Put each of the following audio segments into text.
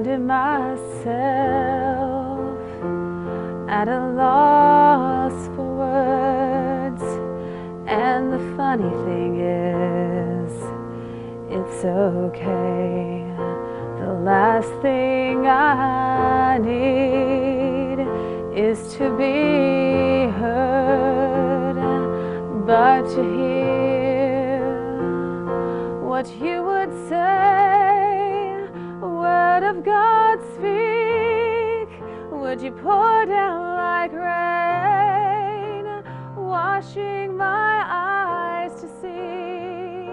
finding myself at a loss for words. And the funny thing is, it's okay. The last thing I need is to be heard, but to hear what you Would you pour down like rain, washing my eyes to see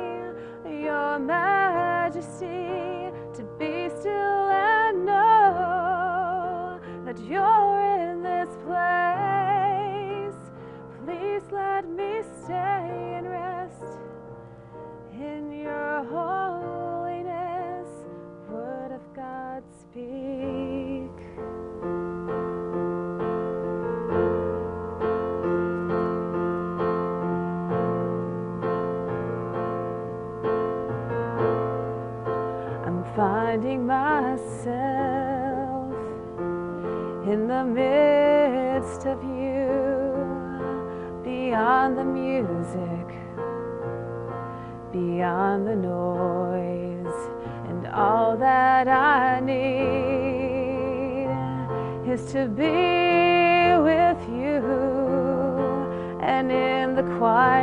your majesty, to be still and know that you're in this place. Please let me stay finding myself in the midst of you, beyond the music, beyond the noise, and all that I need is to be with you and in the quiet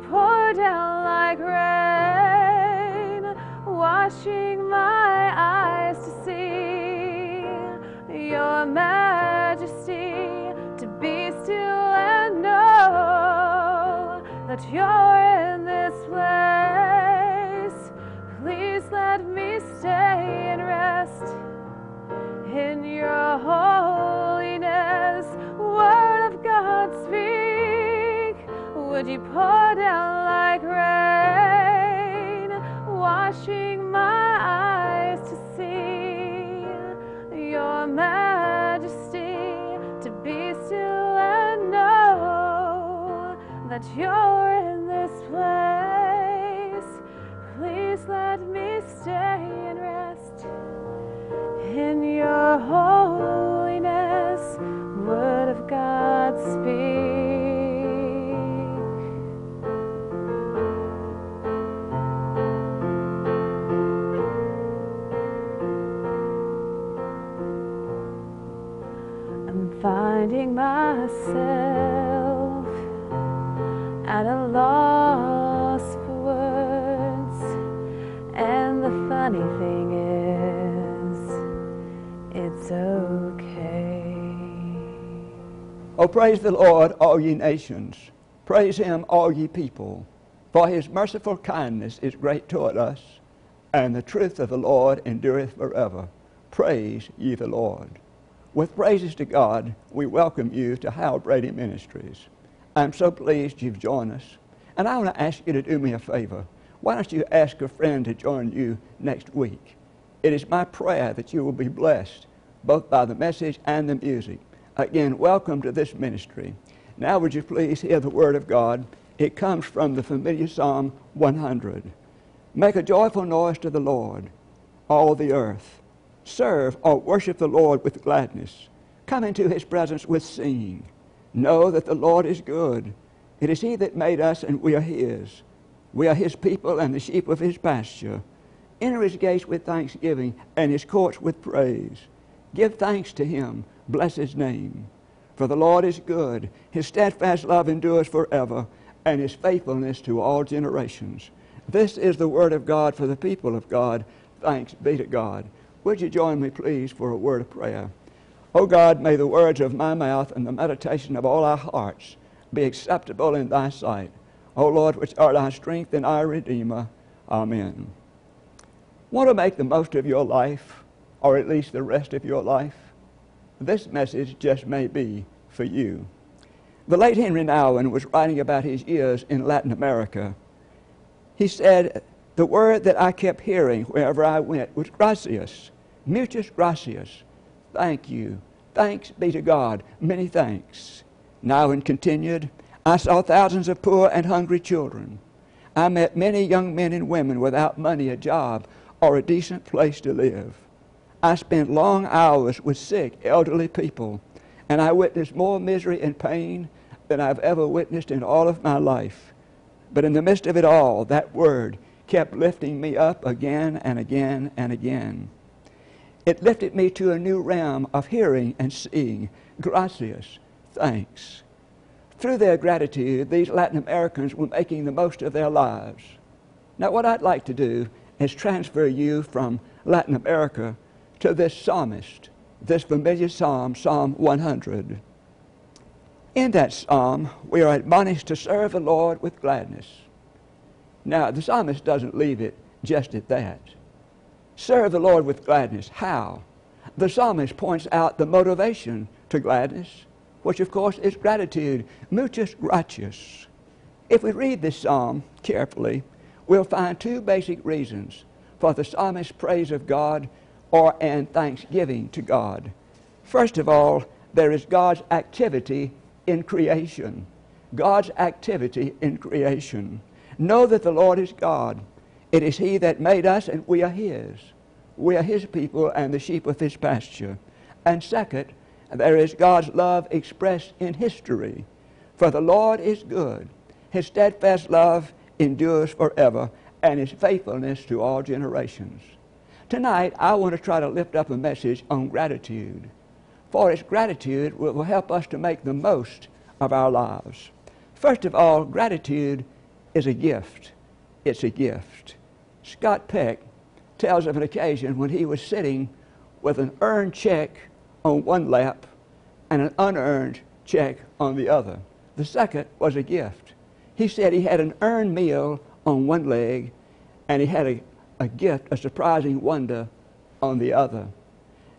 pour down like rain, washing my eyes to see your majesty, to be still and know that you're in this place. Please let me stay and rest in your holiness. Would you pour down like rain, washing my eyes to see your majesty, to be still and know that you're in this place. Please let me stay and rest Oh, praise the Lord, all ye nations. Praise him, all ye people. For his merciful kindness is great toward us, and the truth of the Lord endureth forever. Praise ye the Lord. With praises to God, we welcome you to Hal Brady Ministries. I'm so pleased you've joined us. And I want to ask you to do me a favor. Why don't you ask a friend to join you next week? It is my prayer that you will be blessed both by the message and the music. Again, welcome to this ministry. Now, would you please hear the word of God? It comes from the familiar Psalm 100. Make a joyful noise to the Lord, all the earth. Serve or worship the Lord with gladness. Come into his presence with singing. Know that the Lord is good. It is he that made us, and we are his. We are his people and the sheep of his pasture. Enter his gates with thanksgiving and his courts with praise. Give thanks to him. Bless his name. For the Lord is good. His steadfast love endures forever, and his faithfulness to all generations. This is the word of God for the people of God. Thanks be to God. Would you join me, please, for a word of prayer? O God, may the words of my mouth and the meditation of all our hearts be acceptable in thy sight. O Lord, which art our strength and our Redeemer. Amen. Want to make the most of your life, or at least the rest of your life? This message just may be for you. The late Henri Nouwen was writing about his years in Latin America. He said, The word that I kept hearing wherever I went was gracias, muchas gracias. Thank you. Thanks be to God. Many thanks. Nouwen continued, I saw thousands of poor and hungry children. I met many young men and women without money, a job, or a decent place to live. I spent long hours with sick, elderly people, and I witnessed more misery and pain than I've ever witnessed in all of my life. But in the midst of it all, that word kept lifting me up again and again and again. It lifted me to a new realm of hearing and seeing. Gracias, thanks. Through their gratitude, these Latin Americans were making the most of their lives. Now, what I'd like to do is transfer you from Latin America to this psalmist, this familiar psalm, Psalm 100. In that psalm, we are admonished to serve the Lord with gladness. Now, the psalmist doesn't leave it just at that. Serve the Lord with gladness. How? The psalmist points out the motivation to gladness, which of course is gratitude. Muchas gracias. If we read this psalm carefully, we'll find two basic reasons for the psalmist's praise of God or and thanksgiving to God. First of all, there is God's activity in creation. God's activity in creation. Know that the Lord is God. It is He that made us, and we are His. We are His people and the sheep of His pasture. And second, there is God's love expressed in history. For the Lord is good. His steadfast love endures forever, and His faithfulness to all generations. Tonight, I want to try to lift up a message on gratitude. For its gratitude that will help us to make the most of our lives. First of all, gratitude is a gift. It's a gift. Scott Peck tells of an occasion when he was sitting with an earned check on one lap and an unearned check on the other. The second was a gift. He said he had an earned meal on one leg and he had a, a gift, a surprising wonder on the other.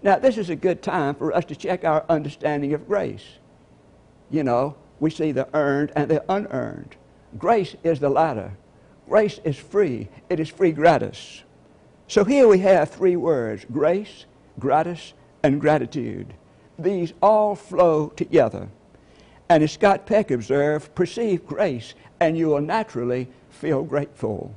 Now, this is a good time for us to check our understanding of grace. You know, we see the earned and the unearned. Grace is the latter. Grace is free. It is free gratis. So here we have three words grace, gratis, and gratitude. These all flow together. And as Scott Peck observed, perceive grace and you will naturally feel grateful.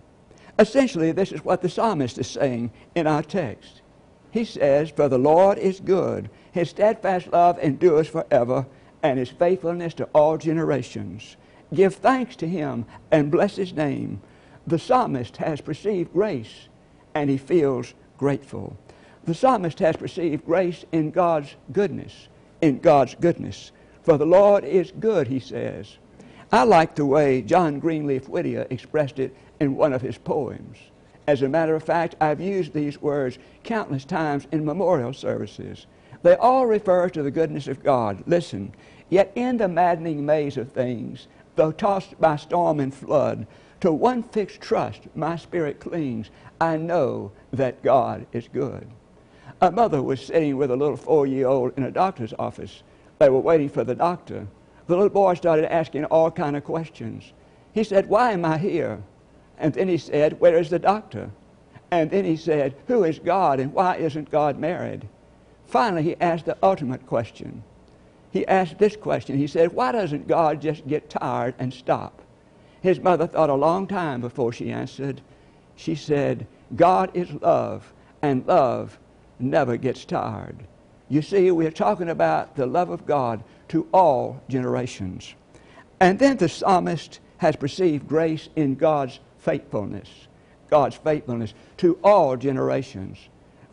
Essentially, this is what the psalmist is saying in our text. He says, For the Lord is good, his steadfast love endures forever, and his faithfulness to all generations. Give thanks to him and bless his name. The psalmist has perceived grace and he feels grateful. The psalmist has perceived grace in God's goodness, in God's goodness. For the Lord is good, he says. I like the way John Greenleaf Whittier expressed it in one of his poems. As a matter of fact, I've used these words countless times in memorial services. They all refer to the goodness of God. Listen, yet in the maddening maze of things, Though tossed by storm and flood, to one fixed trust my spirit clings. I know that God is good. A mother was sitting with a little four year old in a doctor's office. They were waiting for the doctor. The little boy started asking all kind of questions. He said, Why am I here? And then he said, Where is the doctor? And then he said, Who is God and why isn't God married? Finally, he asked the ultimate question he asked this question. He said, Why doesn't God just get tired and stop? His mother thought a long time before she answered. She said, God is love, and love never gets tired. You see, we're talking about the love of God to all generations. And then the psalmist has perceived grace in God's faithfulness, God's faithfulness to all generations.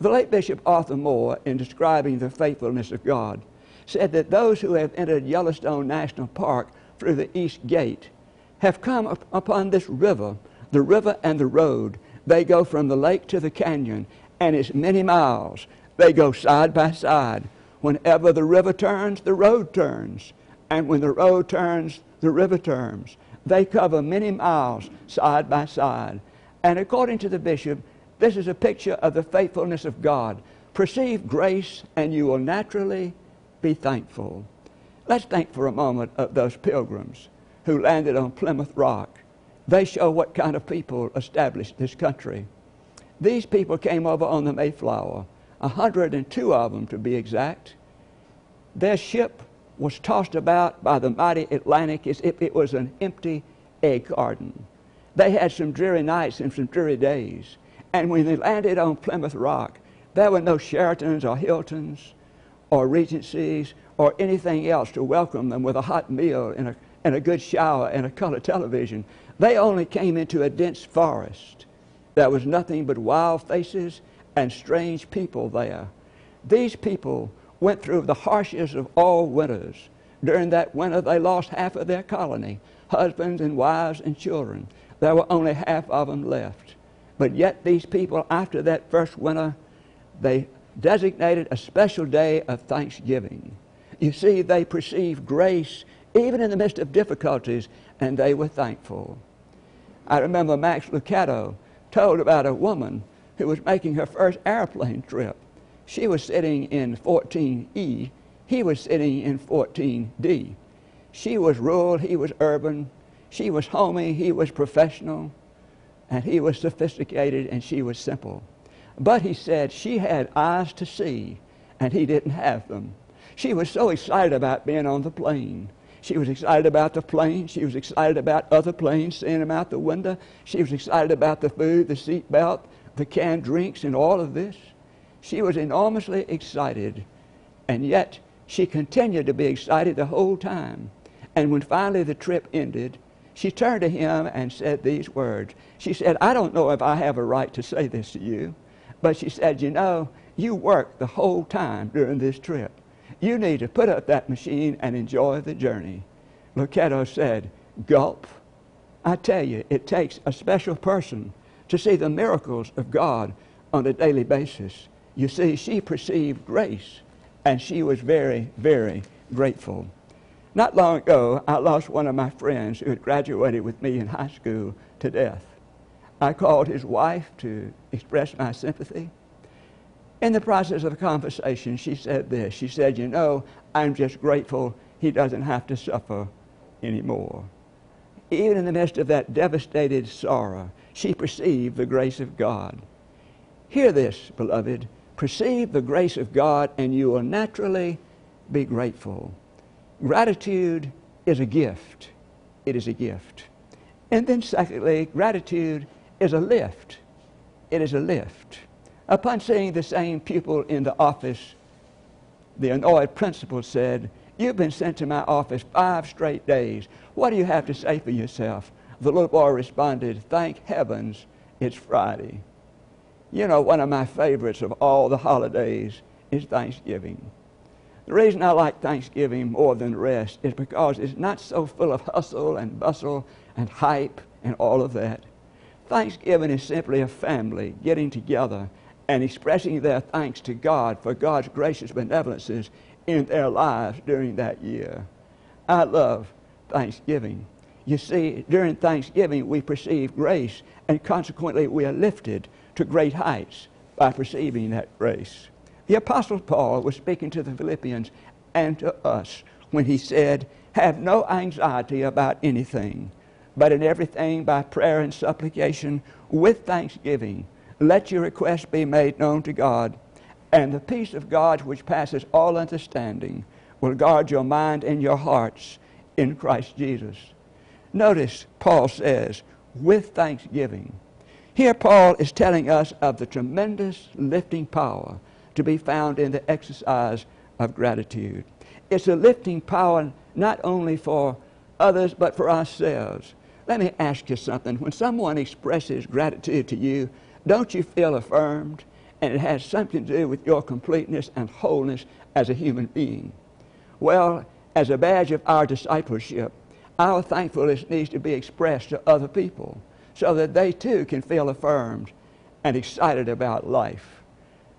The late Bishop Arthur Moore, in describing the faithfulness of God, said that those who have entered Yellowstone National Park through the east gate have come up upon this river, the river and the road. They go from the lake to the canyon, and it's many miles. They go side by side. Whenever the river turns, the road turns. And when the road turns, the river turns. They cover many miles side by side. And according to the bishop, this is a picture of the faithfulness of God. Perceive grace, and you will naturally be thankful. Let's think for a moment of those pilgrims who landed on Plymouth Rock. They show what kind of people established this country. These people came over on the Mayflower, 102 of them to be exact. Their ship was tossed about by the mighty Atlantic as if it was an empty egg garden. They had some dreary nights and some dreary days. And when they landed on Plymouth Rock, there were no Sheratons or Hiltons or Regencies or anything else to welcome them with a hot meal and a, and a good shower and a color television. They only came into a dense forest. There was nothing but wild faces and strange people there. These people went through the harshest of all winters. During that winter, they lost half of their colony husbands and wives and children. There were only half of them left. But yet, these people, after that first winter, they designated a special day of thanksgiving. You see, they perceived grace even in the midst of difficulties, and they were thankful. I remember Max Lucado told about a woman who was making her first airplane trip. She was sitting in 14E, he was sitting in 14D. She was rural, he was urban. She was homey, he was professional. And he was sophisticated, and she was simple. But he said she had eyes to see, and he didn't have them. She was so excited about being on the plane. She was excited about the plane. She was excited about other planes, seeing them out the window. She was excited about the food, the seat belt, the canned drinks, and all of this. She was enormously excited, and yet she continued to be excited the whole time. And when finally the trip ended, she turned to him and said these words. She said, I don't know if I have a right to say this to you, but she said, You know, you worked the whole time during this trip. You need to put up that machine and enjoy the journey. Lucado said, Gulp. I tell you, it takes a special person to see the miracles of God on a daily basis. You see, she perceived grace, and she was very, very grateful. Not long ago, I lost one of my friends who had graduated with me in high school to death. I called his wife to express my sympathy. In the process of the conversation, she said this. She said, You know, I'm just grateful he doesn't have to suffer anymore. Even in the midst of that devastated sorrow, she perceived the grace of God. Hear this, beloved. Perceive the grace of God, and you will naturally be grateful. Gratitude is a gift. It is a gift. And then, secondly, gratitude is a lift. It is a lift. Upon seeing the same pupil in the office, the annoyed principal said, You've been sent to my office five straight days. What do you have to say for yourself? The little boy responded, Thank heavens it's Friday. You know, one of my favorites of all the holidays is Thanksgiving. The reason I like Thanksgiving more than the rest is because it's not so full of hustle and bustle and hype and all of that. Thanksgiving is simply a family getting together and expressing their thanks to God for God's gracious benevolences in their lives during that year. I love Thanksgiving. You see, during Thanksgiving, we perceive grace, and consequently, we are lifted to great heights by perceiving that grace. The Apostle Paul was speaking to the Philippians and to us when he said, Have no anxiety about anything, but in everything by prayer and supplication with thanksgiving, let your requests be made known to God, and the peace of God which passes all understanding will guard your mind and your hearts in Christ Jesus. Notice Paul says, with thanksgiving. Here, Paul is telling us of the tremendous lifting power to be found in the exercise of gratitude. It's a lifting power not only for others, but for ourselves. Let me ask you something. When someone expresses gratitude to you, don't you feel affirmed? And it has something to do with your completeness and wholeness as a human being. Well, as a badge of our discipleship, our thankfulness needs to be expressed to other people so that they too can feel affirmed and excited about life.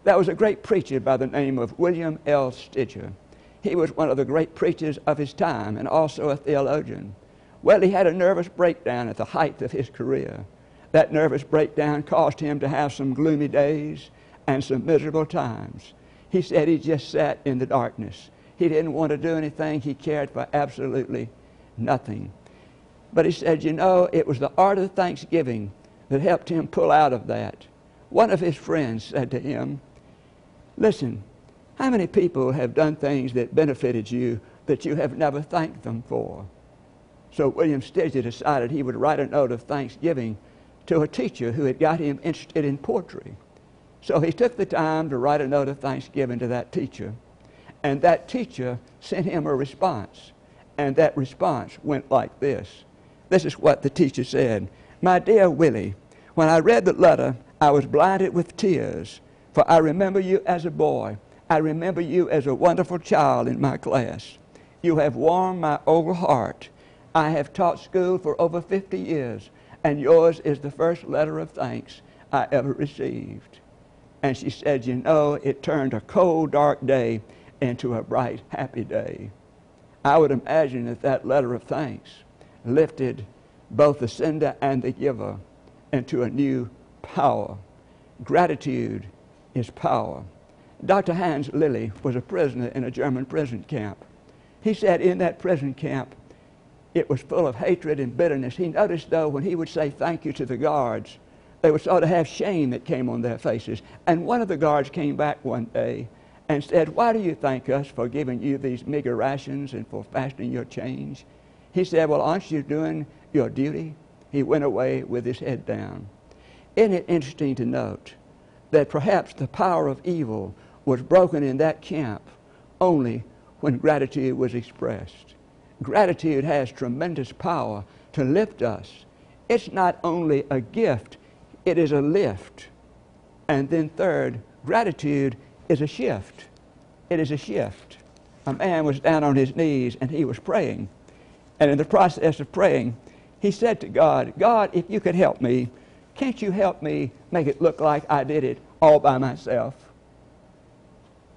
There was a great preacher by the name of William L. Stidger. He was one of the great preachers of his time and also a theologian. Well, he had a nervous breakdown at the height of his career. That nervous breakdown caused him to have some gloomy days and some miserable times. He said he just sat in the darkness. He didn't want to do anything. He cared for absolutely nothing. But he said, you know, it was the art of thanksgiving that helped him pull out of that. One of his friends said to him, Listen, how many people have done things that benefited you that you have never thanked them for. So William Stidger decided he would write a note of thanksgiving to a teacher who had got him interested in poetry. So he took the time to write a note of thanksgiving to that teacher. And that teacher sent him a response. And that response went like this. This is what the teacher said. My dear Willie, when I read the letter, I was blinded with tears, for I remember you as a boy. I remember you as a wonderful child in my class. You have warmed my old heart. I have taught school for over 50 years, and yours is the first letter of thanks I ever received. And she said, You know, it turned a cold, dark day into a bright, happy day. I would imagine that that letter of thanks lifted both the sender and the giver into a new power. Gratitude is power. Dr. Hans Lilly was a prisoner in a German prison camp. He said in that prison camp, it was full of hatred and bitterness. He noticed, though, when he would say thank you to the guards, they would sort of have shame that came on their faces. And one of the guards came back one day and said, Why do you thank us for giving you these meager rations and for fastening your chains? He said, Well, aren't you doing your duty? He went away with his head down. Isn't it interesting to note that perhaps the power of evil was broken in that camp only when gratitude was expressed? Gratitude has tremendous power to lift us. It's not only a gift, it is a lift. And then, third, gratitude is a shift. It is a shift. A man was down on his knees and he was praying. And in the process of praying, he said to God, God, if you could help me, can't you help me make it look like I did it all by myself?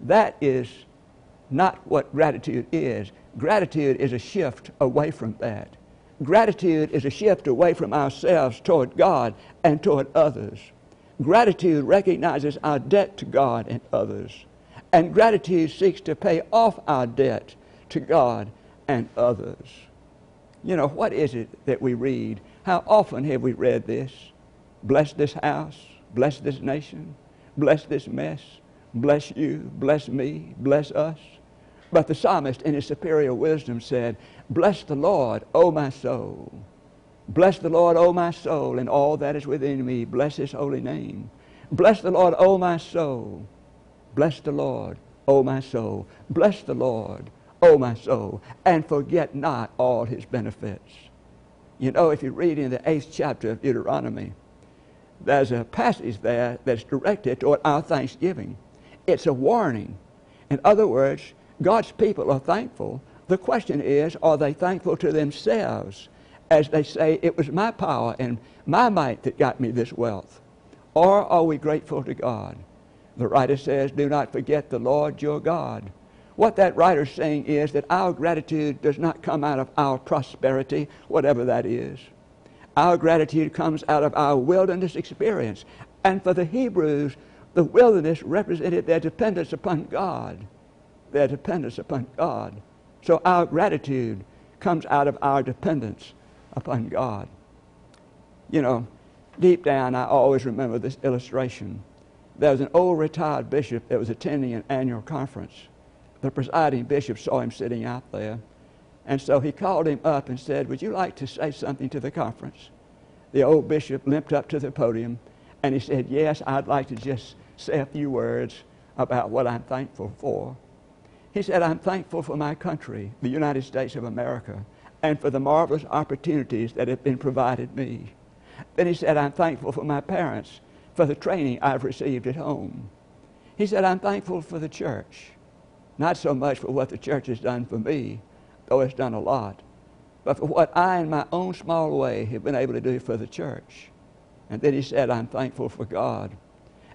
That is not what gratitude is. Gratitude is a shift away from that. Gratitude is a shift away from ourselves toward God and toward others. Gratitude recognizes our debt to God and others. And gratitude seeks to pay off our debt to God and others. You know, what is it that we read? How often have we read this? Bless this house, bless this nation, bless this mess, bless you, bless me, bless us. But the psalmist, in his superior wisdom, said, Bless the Lord, O my soul. Bless the Lord, O my soul, and all that is within me. Bless his holy name. Bless the Lord, O my soul. Bless the Lord, O my soul. Bless the Lord, O my soul, and forget not all his benefits. You know, if you read in the eighth chapter of Deuteronomy, there's a passage there that's directed toward our thanksgiving. It's a warning. In other words, God's people are thankful. The question is, are they thankful to themselves as they say, it was my power and my might that got me this wealth? Or are we grateful to God? The writer says, do not forget the Lord your God. What that writer's saying is that our gratitude does not come out of our prosperity, whatever that is. Our gratitude comes out of our wilderness experience. And for the Hebrews, the wilderness represented their dependence upon God their dependence upon God. So our gratitude comes out of our dependence upon God. You know, deep down, I always remember this illustration. There was an old retired bishop that was attending an annual conference. The presiding bishop saw him sitting out there, and so he called him up and said, Would you like to say something to the conference? The old bishop limped up to the podium and he said, Yes, I'd like to just say a few words about what I'm thankful for. He said, I'm thankful for my country, the United States of America, and for the marvelous opportunities that have been provided me. Then he said, I'm thankful for my parents, for the training I've received at home. He said, I'm thankful for the church, not so much for what the church has done for me, though it's done a lot, but for what I, in my own small way, have been able to do for the church. And then he said, I'm thankful for God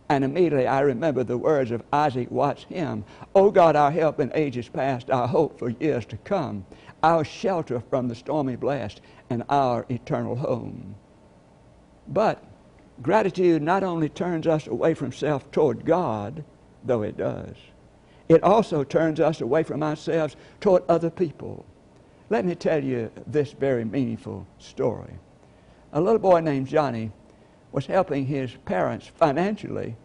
and immediately I remember the words of Isaac Watts' hymn, O oh God, our help in ages past, our hope for years to come, our shelter from the stormy blast, and our eternal home. But gratitude not only turns us away from self toward God, though it does, it also turns us away from ourselves toward other people. Let me tell you this very meaningful story. A little boy named Johnny was helping his parents financially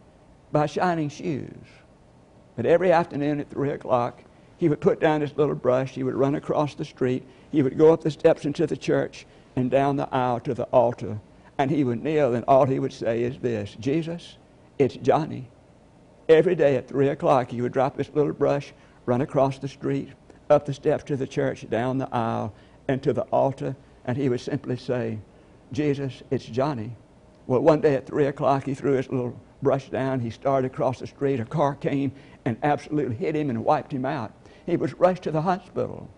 by shining shoes. But every afternoon at 3 o'clock, He would put down his little brush. He would run across the street. He would go up the steps into the church and down the aisle to the altar. And he would kneel, and all he would say is this Jesus, it's Johnny. Every day at 3 o'clock, he would drop his little brush, run across the street, up the steps to the church, down the aisle, and to the altar, and he would simply say, Jesus, it's Johnny. Well, one day at 3 o'clock, he threw his little brush down. He started across the street. A car came and absolutely hit him and wiped him out. He was rushed to the hospital.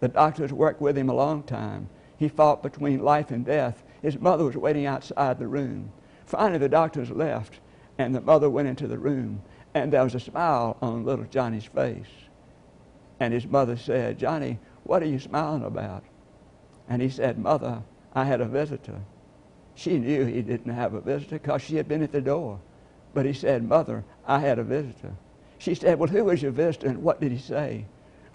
The doctors worked with him a long time. He fought between life and death. His mother was waiting outside the room. Finally, the doctors left, and the mother went into the room, and there was a smile on little Johnny's face. And his mother said, Johnny, what are you smiling about? And he said, Mother, I had a visitor. She knew he didn't have a visitor because she had been at the door. But he said, Mother, I had a visitor. She said, Well, who was your visitor and what did he say?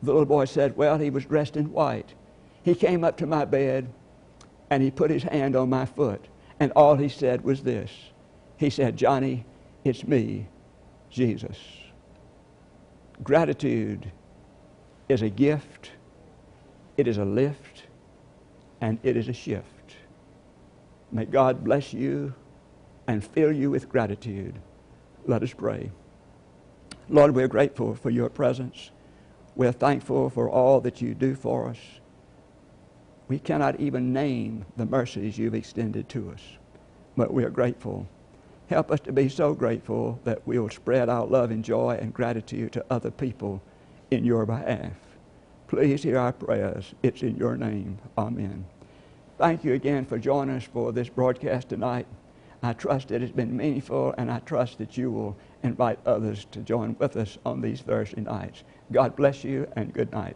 The little boy said, Well, he was dressed in white. He came up to my bed and he put his hand on my foot. And all he said was this He said, Johnny, it's me, Jesus. Gratitude is a gift, it is a lift, and it is a shift. May God bless you and fill you with gratitude. Let us pray. Lord, we're grateful for your presence. We're thankful for all that you do for us. We cannot even name the mercies you've extended to us, but we are grateful. Help us to be so grateful that we will spread our love and joy and gratitude to other people in your behalf. Please hear our prayers. It's in your name. Amen thank you again for joining us for this broadcast tonight. I trust it has been meaningful, and I trust that you will invite others to join with us on these Thursday nights. God bless you, and good night.